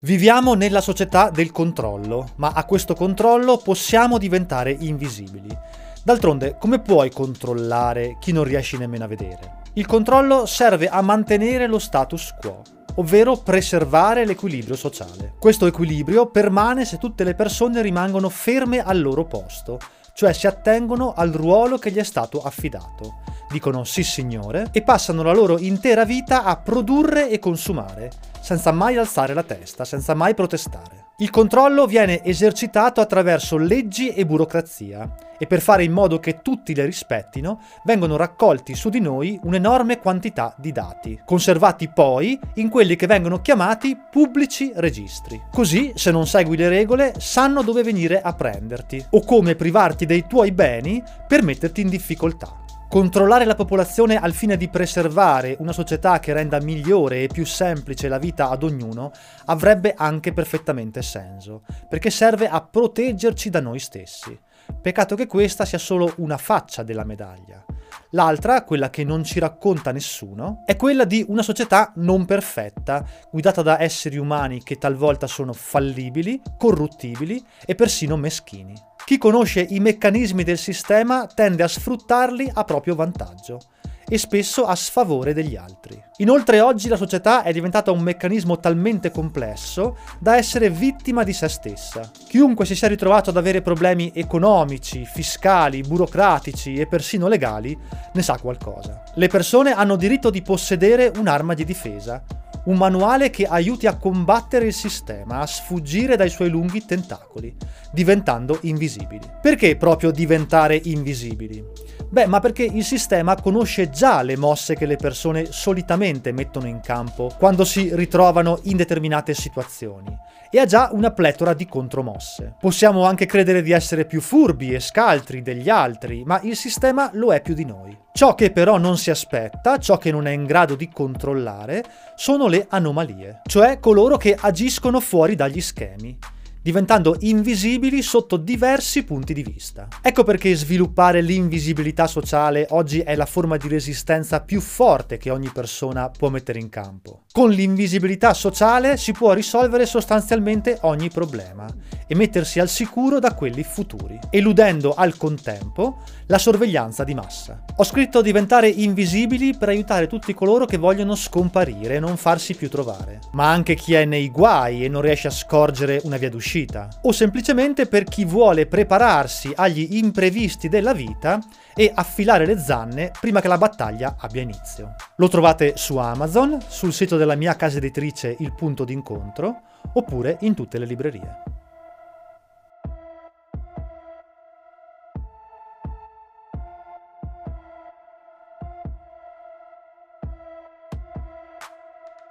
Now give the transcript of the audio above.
Viviamo nella società del controllo, ma a questo controllo possiamo diventare invisibili. D'altronde, come puoi controllare chi non riesci nemmeno a vedere? Il controllo serve a mantenere lo status quo, ovvero preservare l'equilibrio sociale. Questo equilibrio permane se tutte le persone rimangono ferme al loro posto, cioè si attengono al ruolo che gli è stato affidato. Dicono sì signore e passano la loro intera vita a produrre e consumare, senza mai alzare la testa, senza mai protestare. Il controllo viene esercitato attraverso leggi e burocrazia e per fare in modo che tutti le rispettino vengono raccolti su di noi un'enorme quantità di dati, conservati poi in quelli che vengono chiamati pubblici registri. Così, se non segui le regole, sanno dove venire a prenderti o come privarti dei tuoi beni per metterti in difficoltà. Controllare la popolazione al fine di preservare una società che renda migliore e più semplice la vita ad ognuno avrebbe anche perfettamente senso, perché serve a proteggerci da noi stessi. Peccato che questa sia solo una faccia della medaglia. L'altra, quella che non ci racconta nessuno, è quella di una società non perfetta, guidata da esseri umani che talvolta sono fallibili, corruttibili e persino meschini. Chi conosce i meccanismi del sistema tende a sfruttarli a proprio vantaggio e spesso a sfavore degli altri. Inoltre oggi la società è diventata un meccanismo talmente complesso da essere vittima di se stessa. Chiunque si sia ritrovato ad avere problemi economici, fiscali, burocratici e persino legali ne sa qualcosa. Le persone hanno diritto di possedere un'arma di difesa, un manuale che aiuti a combattere il sistema, a sfuggire dai suoi lunghi tentacoli, diventando invisibili. Perché proprio diventare invisibili? Beh, ma perché il sistema conosce già le mosse che le persone solitamente mettono in campo quando si ritrovano in determinate situazioni e ha già una pletora di contromosse. Possiamo anche credere di essere più furbi e scaltri degli altri, ma il sistema lo è più di noi. Ciò che però non si aspetta, ciò che non è in grado di controllare, sono le anomalie, cioè coloro che agiscono fuori dagli schemi diventando invisibili sotto diversi punti di vista. Ecco perché sviluppare l'invisibilità sociale oggi è la forma di resistenza più forte che ogni persona può mettere in campo. Con l'invisibilità sociale si può risolvere sostanzialmente ogni problema e mettersi al sicuro da quelli futuri, eludendo al contempo la sorveglianza di massa. Ho scritto diventare invisibili per aiutare tutti coloro che vogliono scomparire e non farsi più trovare, ma anche chi è nei guai e non riesce a scorgere una via d'uscita uscita, o semplicemente per chi vuole prepararsi agli imprevisti della vita e affilare le zanne prima che la battaglia abbia inizio. Lo trovate su Amazon, sul sito della mia casa editrice Il Punto d'incontro, oppure in tutte le librerie.